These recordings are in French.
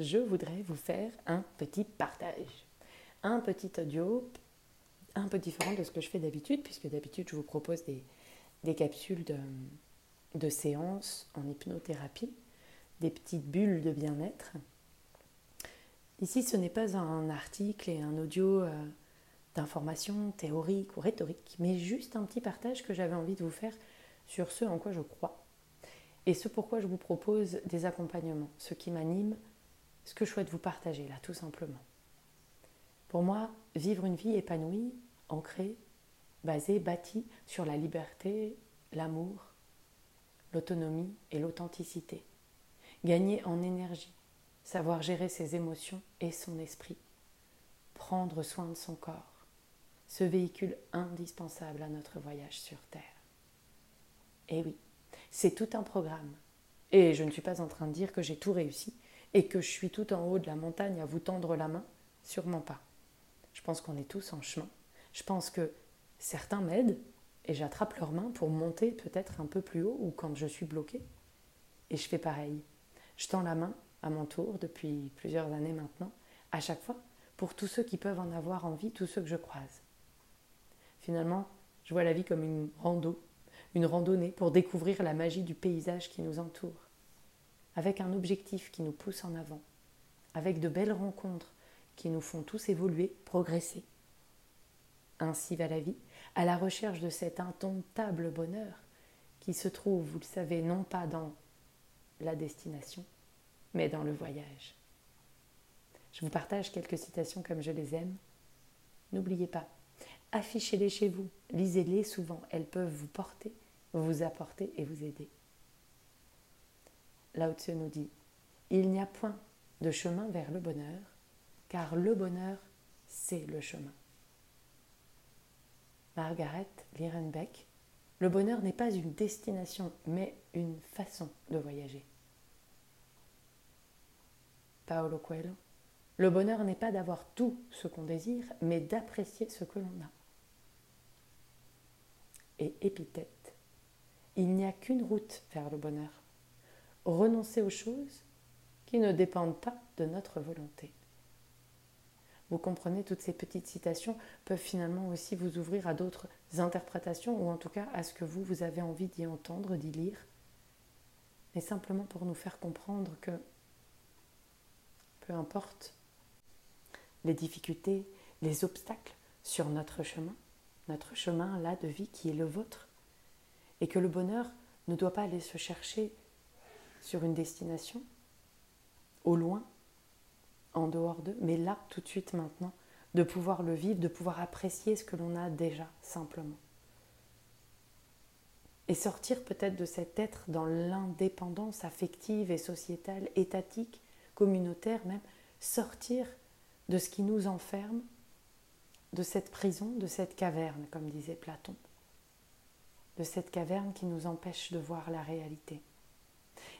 je voudrais vous faire un petit partage. Un petit audio un peu différent de ce que je fais d'habitude, puisque d'habitude je vous propose des, capsules de, séances en hypnothérapie, des petites bulles de bien-être. Ici, ce n'est pas un article et un audio euh, d'information théorique ou rhétorique, mais juste un petit partage que j'avais envie de vous faire sur ce en quoi je crois et ce pourquoi je vous propose des accompagnements, ce qui m'anime, ce que je souhaite vous partager là, tout simplement. Pour moi, vivre une vie épanouie, ancrée, basée, bâtie sur la liberté, l'amour, l'autonomie et l'authenticité. Gagner en énergie, savoir gérer ses émotions et son esprit, prendre soin de son corps, ce véhicule indispensable à notre voyage sur Terre. Et oui, c'est tout un programme. Et je ne suis pas en train de dire que j'ai tout réussi et que je suis tout en haut de la montagne à vous tendre la main, sûrement pas. Je pense qu'on est tous en chemin. Je pense que certains m'aident et j'attrape leurs mains pour monter peut-être un peu plus haut ou quand je suis bloquée. Et je fais pareil. Je tends la main à mon tour depuis plusieurs années maintenant, à chaque fois, pour tous ceux qui peuvent en avoir envie, tous ceux que je croise. Finalement, je vois la vie comme une rando, une randonnée pour découvrir la magie du paysage qui nous entoure, avec un objectif qui nous pousse en avant, avec de belles rencontres qui nous font tous évoluer, progresser. Ainsi va la vie, à la recherche de cet intontable bonheur qui se trouve, vous le savez, non pas dans la destination, mais dans le voyage. Je vous partage quelques citations comme je les aime. N'oubliez pas, affichez-les chez vous, lisez-les souvent, elles peuvent vous porter, vous apporter et vous aider. Lao Tzu nous dit Il n'y a point de chemin vers le bonheur, car le bonheur, c'est le chemin. Margaret Lierenbeck, le bonheur n'est pas une destination, mais une façon de voyager. Paolo Coelho, le bonheur n'est pas d'avoir tout ce qu'on désire, mais d'apprécier ce que l'on a. Et épithète, il n'y a qu'une route vers le bonheur. Renoncer aux choses qui ne dépendent pas de notre volonté. Vous comprenez, toutes ces petites citations peuvent finalement aussi vous ouvrir à d'autres interprétations, ou en tout cas à ce que vous, vous avez envie d'y entendre, d'y lire, mais simplement pour nous faire comprendre que peu importe les difficultés, les obstacles sur notre chemin, notre chemin là de vie qui est le vôtre, et que le bonheur ne doit pas aller se chercher sur une destination, au loin, en dehors d'eux, mais là, tout de suite maintenant, de pouvoir le vivre, de pouvoir apprécier ce que l'on a déjà simplement. Et sortir peut-être de cet être dans l'indépendance affective et sociétale, étatique, communautaire même, sortir de ce qui nous enferme, de cette prison, de cette caverne, comme disait Platon, de cette caverne qui nous empêche de voir la réalité.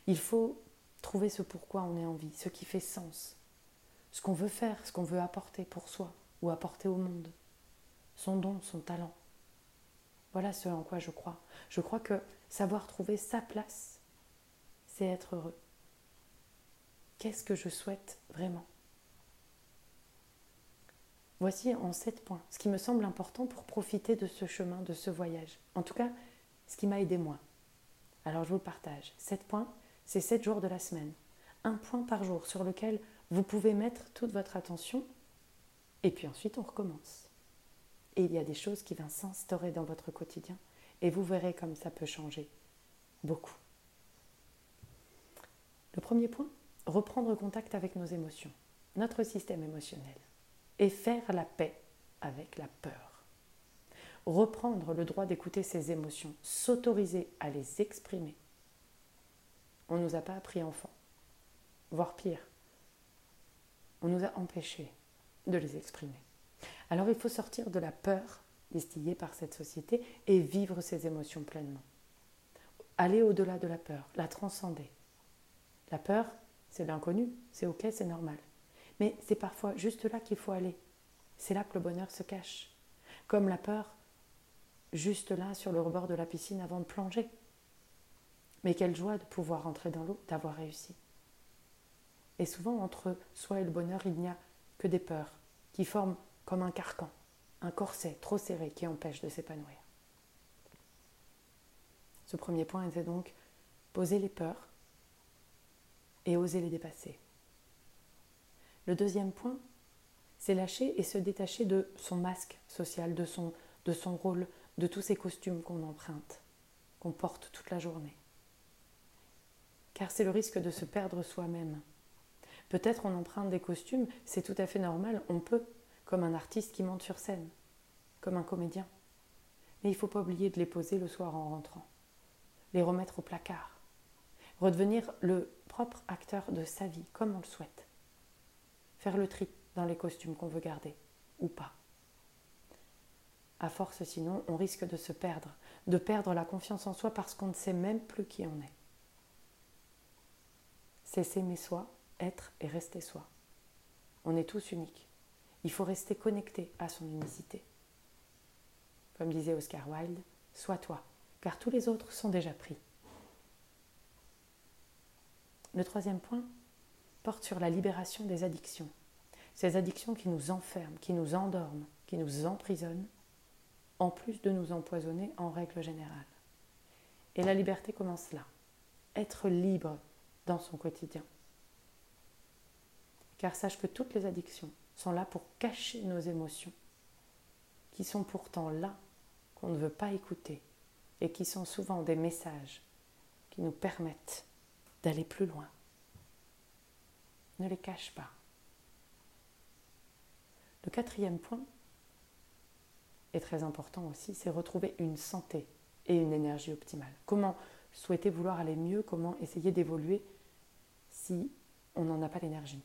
Il faut trouver ce pourquoi on est en vie, ce qui fait sens, ce qu'on veut faire, ce qu'on veut apporter pour soi ou apporter au monde, son don, son talent. Voilà ce en quoi je crois. Je crois que savoir trouver sa place, c'est être heureux. Qu'est-ce que je souhaite vraiment? Voici en sept points ce qui me semble important pour profiter de ce chemin, de ce voyage. En tout cas, ce qui m'a aidé moi. Alors je vous le partage. Sept points, c'est sept jours de la semaine. Un point par jour sur lequel vous pouvez mettre toute votre attention et puis ensuite on recommence. Et il y a des choses qui viennent s'instaurer dans votre quotidien et vous verrez comme ça peut changer beaucoup. Le premier point, reprendre contact avec nos émotions, notre système émotionnel et faire la paix avec la peur. Reprendre le droit d'écouter ses émotions, s'autoriser à les exprimer. On ne nous a pas appris enfant, voire pire, on nous a empêchés de les exprimer. Alors il faut sortir de la peur distillée par cette société et vivre ses émotions pleinement. Aller au-delà de la peur, la transcender. La peur, c'est l'inconnu, c'est ok, c'est normal. Mais c'est parfois juste là qu'il faut aller. C'est là que le bonheur se cache. Comme la peur, juste là sur le rebord de la piscine avant de plonger. Mais quelle joie de pouvoir entrer dans l'eau, d'avoir réussi. Et souvent, entre soi et le bonheur, il n'y a que des peurs qui forment comme un carcan, un corset trop serré qui empêche de s'épanouir. Ce premier point était donc poser les peurs et oser les dépasser. Le deuxième point, c'est lâcher et se détacher de son masque social, de son, de son rôle, de tous ces costumes qu'on emprunte, qu'on porte toute la journée. Car c'est le risque de se perdre soi-même. Peut-être on emprunte des costumes, c'est tout à fait normal, on peut, comme un artiste qui monte sur scène, comme un comédien. Mais il ne faut pas oublier de les poser le soir en rentrant, les remettre au placard, redevenir le propre acteur de sa vie comme on le souhaite, faire le tri dans les costumes qu'on veut garder ou pas. À force sinon, on risque de se perdre, de perdre la confiance en soi parce qu'on ne sait même plus qui on est. C'est s'aimer soi, être et rester soi. On est tous uniques. Il faut rester connecté à son unicité. Comme disait Oscar Wilde, sois toi, car tous les autres sont déjà pris. Le troisième point porte sur la libération des addictions. Ces addictions qui nous enferment, qui nous endorment, qui nous emprisonnent, en plus de nous empoisonner en règle générale. Et la liberté commence là. Être libre dans son quotidien. Car sache que toutes les addictions sont là pour cacher nos émotions, qui sont pourtant là, qu'on ne veut pas écouter, et qui sont souvent des messages qui nous permettent d'aller plus loin. Ne les cache pas. Le quatrième point est très important aussi, c'est retrouver une santé et une énergie optimale. Comment souhaiter vouloir aller mieux, comment essayer d'évoluer si on n'en a pas l'énergie?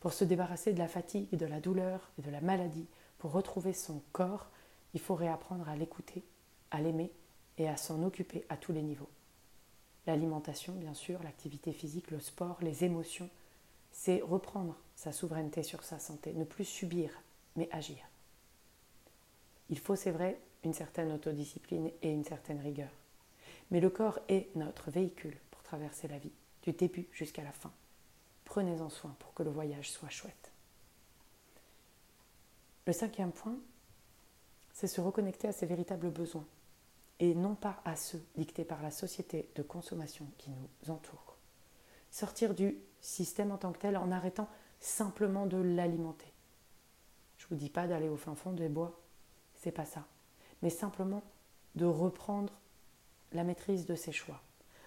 Pour se débarrasser de la fatigue, de la douleur et de la maladie, pour retrouver son corps, il faut réapprendre à l'écouter, à l'aimer et à s'en occuper à tous les niveaux. L'alimentation, bien sûr, l'activité physique, le sport, les émotions, c'est reprendre sa souveraineté sur sa santé, ne plus subir, mais agir. Il faut, c'est vrai, une certaine autodiscipline et une certaine rigueur. Mais le corps est notre véhicule pour traverser la vie, du début jusqu'à la fin. Prenez-en soin pour que le voyage soit chouette. Le cinquième point, c'est se reconnecter à ses véritables besoins et non pas à ceux dictés par la société de consommation qui nous entoure. Sortir du système en tant que tel en arrêtant simplement de l'alimenter. Je ne vous dis pas d'aller au fin fond des bois, c'est pas ça. Mais simplement de reprendre la maîtrise de ses choix,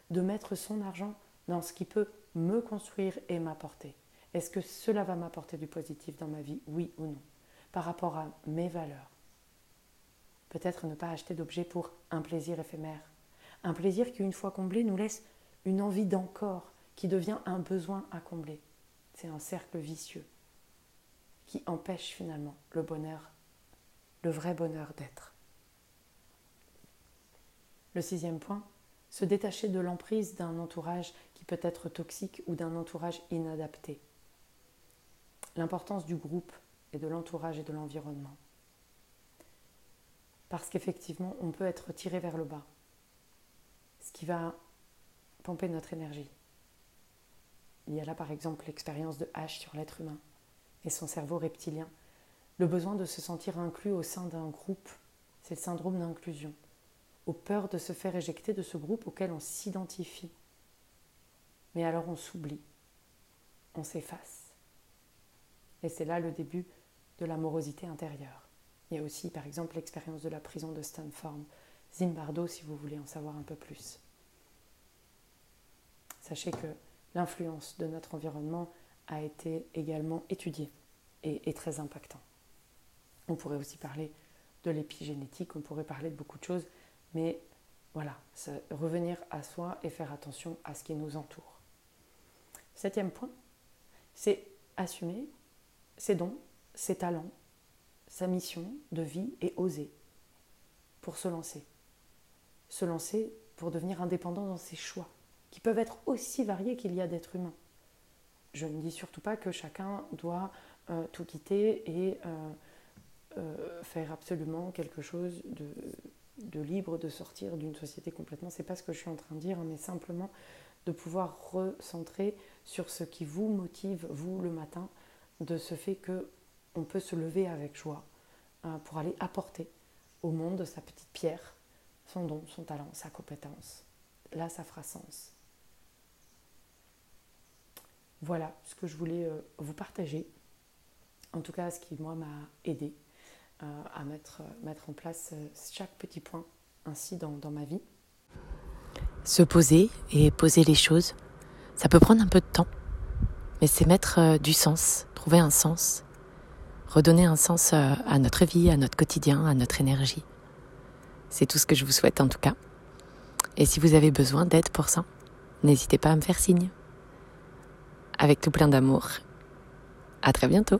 de mettre son argent dans ce qui peut me construire et m'apporter. Est-ce que cela va m'apporter du positif dans ma vie, oui ou non, par rapport à mes valeurs Peut-être ne pas acheter d'objets pour un plaisir éphémère, un plaisir qui, une fois comblé, nous laisse une envie d'encore, qui devient un besoin à combler. C'est un cercle vicieux qui empêche finalement le bonheur, le vrai bonheur d'être. Le sixième point, se détacher de l'emprise d'un entourage qui peut être toxique ou d'un entourage inadapté. L'importance du groupe et de l'entourage et de l'environnement. Parce qu'effectivement, on peut être tiré vers le bas, ce qui va pomper notre énergie. Il y a là par exemple l'expérience de H sur l'être humain et son cerveau reptilien. Le besoin de se sentir inclus au sein d'un groupe, c'est le syndrome d'inclusion. Aux peurs de se faire éjecter de ce groupe auquel on s'identifie. Mais alors on s'oublie, on s'efface. Et c'est là le début de la morosité intérieure. Il y a aussi par exemple l'expérience de la prison de Stanford, Zimbardo si vous voulez en savoir un peu plus. Sachez que l'influence de notre environnement a été également étudiée et est très impactant. On pourrait aussi parler de l'épigénétique, on pourrait parler de beaucoup de choses, mais voilà, revenir à soi et faire attention à ce qui nous entoure. Septième point, c'est assumer ses dons, ses talents, sa mission de vie et oser pour se lancer. Se lancer pour devenir indépendant dans ses choix, qui peuvent être aussi variés qu'il y a d'êtres humains. Je ne dis surtout pas que chacun doit euh, tout quitter et euh, euh, faire absolument quelque chose de, libre, de sortir d'une société complètement. C'est pas ce que je suis en train de dire, mais simplement de pouvoir recentrer sur ce qui vous motive, vous, le matin, de ce fait que on peut se lever avec joie euh, pour aller apporter au monde sa petite pierre, son don, son talent, sa compétence. Là, ça fera sens. Voilà ce que je voulais euh, vous partager. En tout cas, ce qui, moi, m'a aidé euh, à mettre, mettre en place chaque petit point ainsi dans, ma vie. Se poser et poser les choses, ça peut prendre un peu de temps, mais c'est mettre du sens, trouver un sens redonner un sens euh, à notre vie, à notre quotidien, à notre énergie. C'est tout ce que je vous souhaite en tout cas. Et si vous avez besoin d'aide pour ça, n'hésitez pas à me faire signe. Avec tout plein d'amour. À très bientôt.